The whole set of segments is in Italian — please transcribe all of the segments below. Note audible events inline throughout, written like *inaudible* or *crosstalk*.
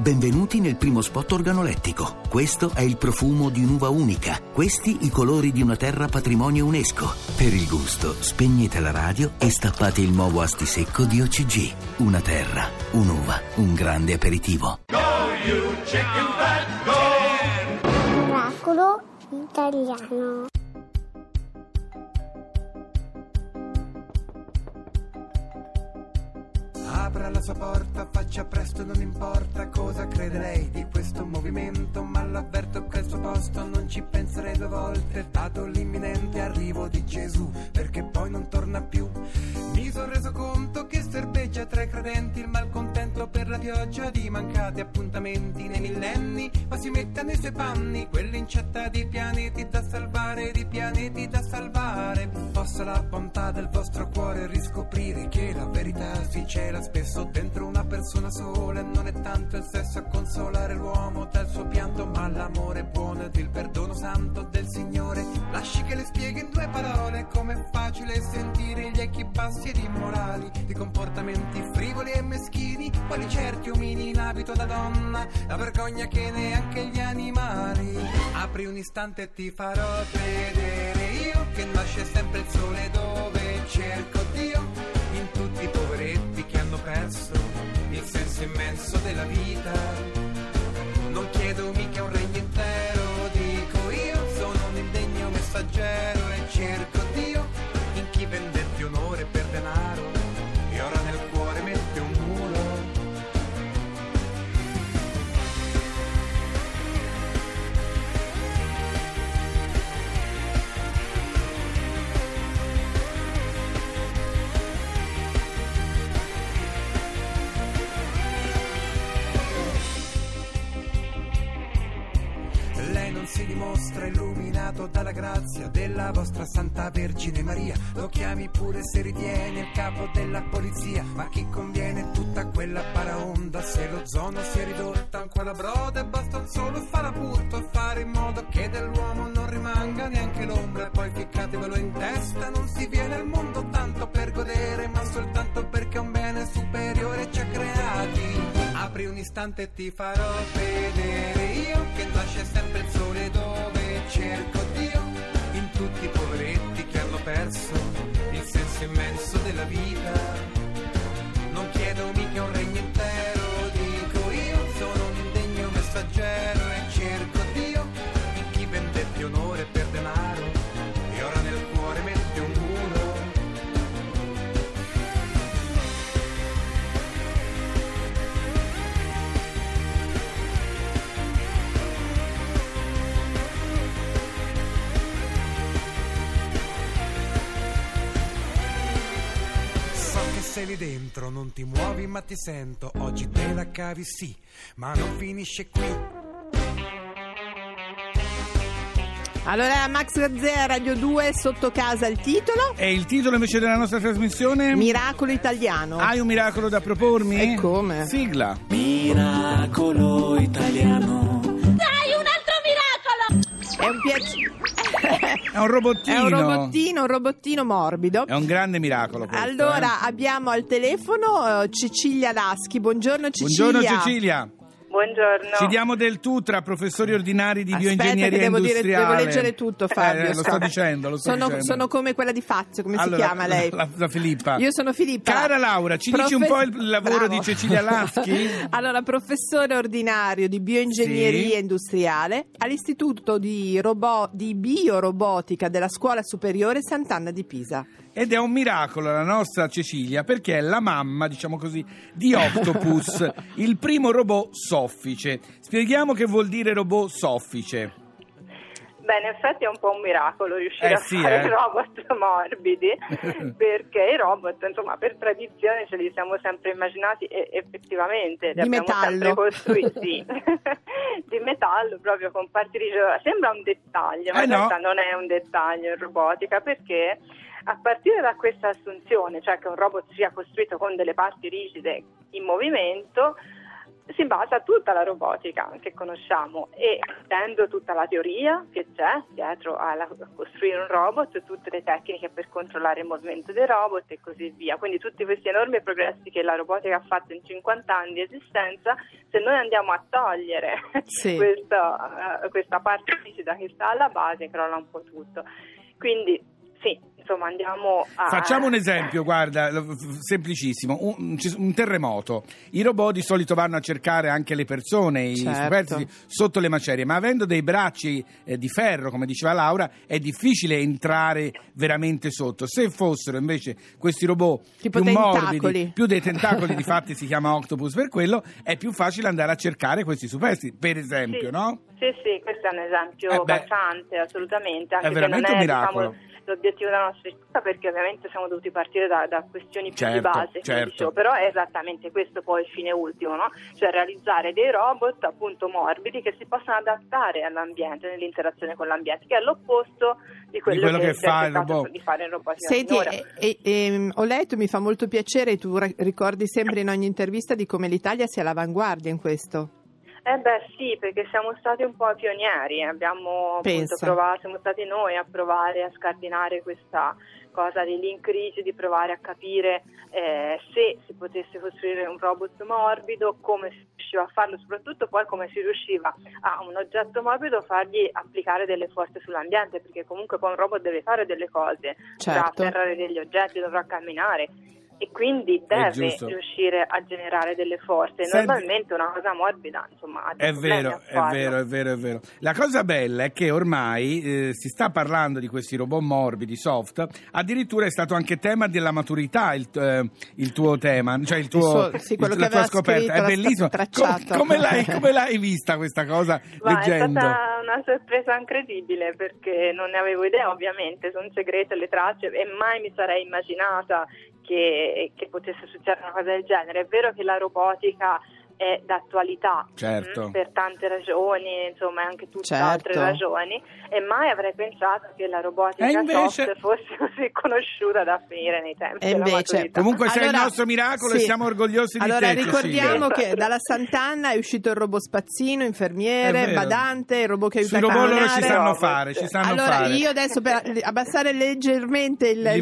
Benvenuti nel primo spot organolettico. Questo è il profumo di un'uva unica. Questi i colori di una terra patrimonio UNESCO. Per il gusto, spegnete la radio e stappate il nuovo asti secco di OCG. Una terra, un'uva, un grande aperitivo. Go, you chicken fat, go! Miracolo italiano. Apra la sua porta, faccia presto, non importa cosa crede lei di questo movimento, ma l'avverto che al suo posto non ci penserei due volte, dato l'imminente arrivo di Gesù, perché poi non torna più. Mi sono reso conto che serpeggia tra i credenti il malcontento per la pioggia di mancati appuntamenti nei millenni, ma si metta nei suoi panni, quell'incetta di pianeti da salvare, di pianeti da salvare, possa la bontà del vostro cuore riscoprire che la verità si cela spesso dentro una persona sola. E non è tanto il sesso a consolare l'uomo dal suo pianto, ma l'amore buono ed il perdono santo del Signore. Lasci che le spieghi in due parole facile sentire gli echi bassi ed immorali di comportamenti frivoli e meschini, quali certi omini in abito da donna, la vergogna che neanche gli animali. Apri un istante e ti farò vedere io che nasce sempre il sole dove cerco Dio in tutti i poveretti che hanno perso il senso immenso della vita. Grazia della vostra Santa Vergine Maria. Lo chiami pure se ritiene il capo della polizia. Ma chi conviene tutta quella paraonda se lo zono si è ridotta ancora broda e basta un solo farapurto a fare in modo che dell'uomo non rimanga neanche l'ombra. E poi ficcatevelo in testa, non si viene al mondo tanto per godere, ma soltanto perché un bene superiore ci ha creati. Apri un istante e ti farò vedere io che nasce sempre il sole dove cerco sei lì dentro, non ti muovi ma ti sento, oggi te la cavi sì, ma non finisce qui. Allora, Max Gazzea, Radio 2, sotto casa il titolo. E il titolo invece della nostra trasmissione? Miracolo italiano. Hai un miracolo da propormi? E come? Sigla. Miracolo italiano. È un piacere. È un robottino. È un robottino, un robottino morbido. È un grande miracolo questo, Allora, eh. abbiamo al telefono eh, Cecilia Laschi. Buongiorno Cecilia. Buongiorno Cecilia. Buongiorno. Ci diamo del tu tra professori ordinari di Aspetta bioingegneria che devo, dire, industriale. devo leggere tutto Fabio. Eh, lo sto dicendo, lo sto sono, dicendo. sono come quella di Fazio, come Allora, si chiama lei? La, la Filippa. Io sono Filippa. Cara Laura, ci dici un po' il lavoro Bravo. di Cecilia Laschi? *laughs* allora, professore ordinario di bioingegneria Sì. industriale all'Istituto di, robo- di Biorobotica della Scuola Superiore Sant'Anna di Pisa. Ed è un miracolo la nostra Cecilia perché è la mamma, diciamo così, di Octopus, *laughs* il primo robot soffice. Spieghiamo che vuol dire robot soffice. Beh, in effetti è un po' un miracolo riuscire Eh, a sì, fare eh. robot *laughs* morbidi, *laughs* perché i robot, insomma, per tradizione ce li siamo sempre immaginati e effettivamente li Di abbiamo metallo. sempre costruiti *laughs* di metallo, proprio con parti rigide. Sembra un dettaglio, ma Eh, in no. realtà non è un dettaglio in robotica, perché a partire da questa assunzione, cioè che un robot sia costruito con delle parti rigide in movimento, si basa tutta la robotica che conosciamo e avendo tutta la teoria che c'è dietro a costruire un robot, tutte le tecniche per controllare il movimento dei robot e così via. Quindi tutti questi enormi progressi che la robotica ha fatto in 50 anni di esistenza, se noi andiamo a togliere Sì. *laughs* questa, eh, questa parte fisica che sta alla base, crolla un po' tutto. Quindi sì, insomma andiamo a... Facciamo un esempio, guarda, semplicissimo, un, un terremoto. I robot di solito vanno a cercare anche le persone, i Certo. superstiti sotto le macerie, ma avendo dei bracci eh, di ferro, come diceva Laura, è difficile entrare veramente sotto. Se fossero invece questi robot Tipo più tentacoli. morbidi, più dei tentacoli, *laughs* difatti si chiama octopus per quello, è più facile andare a cercare questi superstiti, per esempio, Sì, no? Sì, sì, questo è un esempio Eh beh, calzante, assolutamente. Anche è se veramente non un è miracolo. diciamo, l'obiettivo della nostra ricerca, perché ovviamente siamo dovuti partire da, da questioni più di Certo, base, come certo. dicevo, però è esattamente questo poi il fine ultimo, no? Cioè realizzare dei robot appunto morbidi che si possano adattare all'ambiente, nell'interazione con l'ambiente, che è l'opposto di quello, quello che si è fa il cercato robot. di fare in robotica Senti, finora. e- e- ehm, ho letto, mi fa molto piacere, tu ra- ricordi sempre in ogni intervista di come l'Italia sia all'avanguardia in questo. Eh beh sì, perché siamo stati un po' pionieri, abbiamo appunto Pensa. provato, siamo stati noi a provare a scardinare questa cosa dei link di provare a capire eh, se si potesse costruire un robot morbido, come si riusciva a farlo, soprattutto poi come si riusciva a un oggetto morbido fargli applicare delle forze sull'ambiente, perché comunque poi un robot deve fare delle cose, dovrà Certo. afferrare degli oggetti, dovrà camminare. E quindi deve riuscire a generare delle forze. Senti- Normalmente una cosa morbida, insomma, È vero, è vero, è vero, è vero. La cosa bella è che ormai eh, si sta parlando di questi robot morbidi, soft, addirittura è stato anche tema della maturità il, eh, il tuo tema, cioè il tuo, suo- sì, quello il- che la tua scoperta. scritto, È bellissimo. Com- come, l'hai, *laughs* come l'hai vista questa cosa Ma leggendo? è stata una sorpresa incredibile perché non ne avevo idea ovviamente, sono segrete le tracce e mai mi sarei immaginata che, che potesse succedere una cosa del genere. È vero che la robotica è d'attualità Certo. mm, per tante ragioni, insomma anche tutte Certo. altre ragioni e mai avrei pensato che la robotica E invece- soft fosse *laughs* così conosciuta da finire nei tempi E invece-. Comunque sei il Allora, nostro miracolo e sì. siamo orgogliosi di Allora te. ricordiamo Cecilia. che dalla Sant'Anna è uscito il robot spazzino, infermiere, badante, il robot che aiuta Sui a robot loro camminare. ci sanno fare, ci sanno allora fare. io adesso per abbassare leggermente il Livello.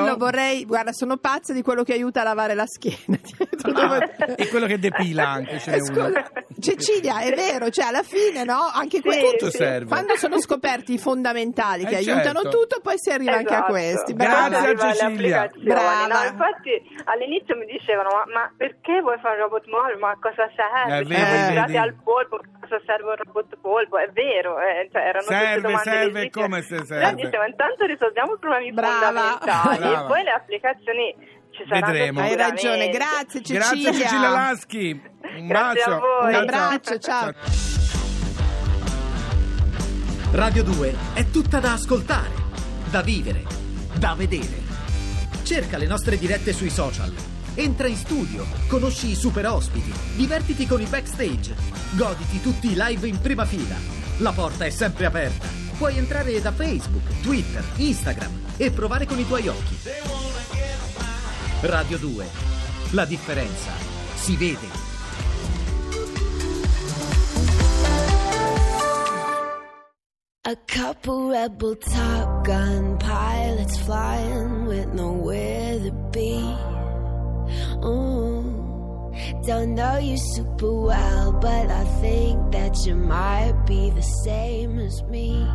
livello. vorrei, guarda sono pazza di quello che aiuta a lavare la schiena. *laughs* E quello che depila anche, ce n'è scusa, uno. Cecilia, è vero, cioè alla fine no, anche Sì, que- Tutto sì. serve. quando sono scoperti i fondamentali che Eh, aiutano certo. tutto, poi si arriva anche a Esatto. questi. Grazie Brava. a Arriva alle Cecilia. applicazioni. Brava. No, infatti all'inizio mi dicevano ma, ma perché vuoi fare un robot morbido? Ma a cosa serve? Eh, vedi, ispirati vedi. al polpo, a cosa serve un robot polpo? È vero, eh, cioè, erano tutte Serve, domande serve, come se Però serve. dicevo, intanto risolviamo i problemi Brava. fondamentali Brava. e poi le applicazioni ci saranno Vedremo. Hai ragione, grazie Cecilia. Grazie Cecilia Laschi. Un bacio. Un abbraccio, ciao. Radio 2 è tutta da ascoltare, da vivere, da vedere. Cerca le nostre dirette sui social. Entra in studio, conosci i super ospiti, divertiti con i backstage, goditi tutti i live in prima fila. La porta è sempre aperta. Puoi entrare da Facebook, Twitter, Instagram e provare con i tuoi occhi. Radio 2. La differenza si vede. A couple rebel Top Gun pilots flying with nowhere to be. Ooh. Don't know you super well, but I think that you might be the same as me.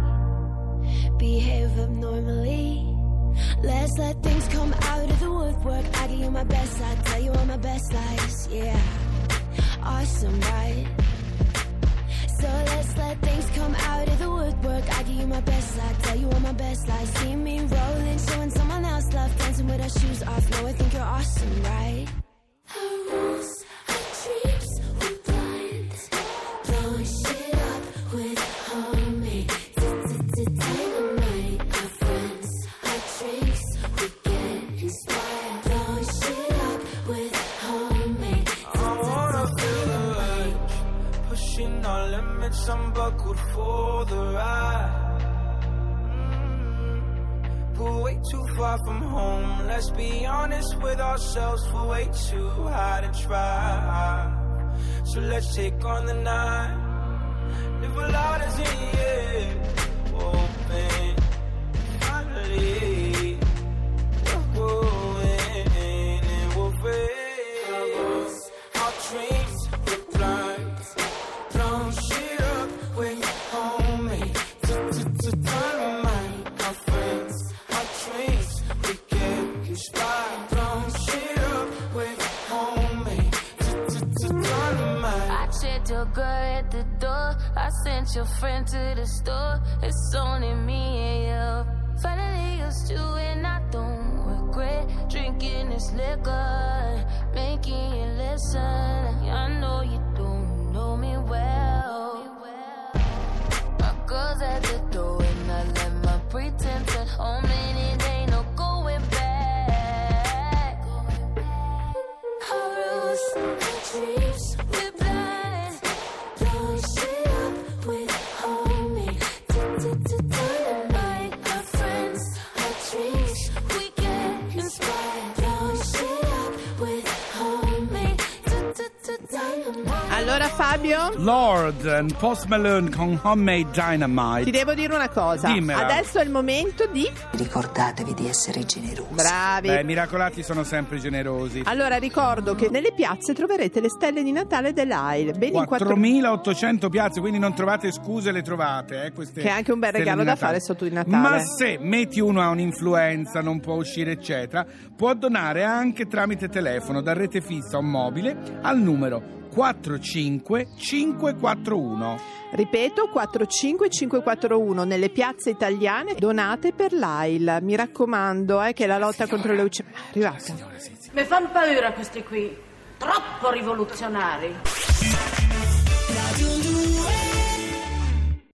Behave. Let things come out of the woodwork. I give you my best, I tell you all my best lies. Yeah, awesome, right? So let's let things come out of the woodwork. I give you my best lie, tell you all my best lies. See me rolling, showing someone else love, dancing with our shoes off. No, I think you're awesome, right? Too far from home. Let's be honest with ourselves, for way too high to try. So let's take on the night. Live a lot is in the air. Open. Finally. Your friend to the store. It's only me and you. Finally used you and I don't regret drinking this liquor, making you listen. I know you don't know me well. My girl's at the door and I let my pretense at home and it ain't no going back. Our rules, our dreams, Fabio, Lord and Post Malone con Homemade Dynamite. ti devo dire una cosa. Dimmela. Adesso è il momento di... Ricordatevi di essere generosi. Bravi. Beh, miracolati sono sempre generosi. Allora ricordo che nelle piazze troverete le stelle di Natale dell'AIL, ben in quattro... 4800 piazze, quindi non trovate scuse, le trovate. Eh, queste Che è anche un bel regalo da fare sotto di Natale. Ma se metti uno ha un'influenza, non può uscire, eccetera, può donare anche tramite telefono da rete fissa o mobile al numero 45541. Ripeto, 45541 nelle piazze italiane donate per l'AIL. Mi raccomando, eh, che la lotta contro le leucemie... Arrivata. Mi fanno paura questi qui, troppo rivoluzionari.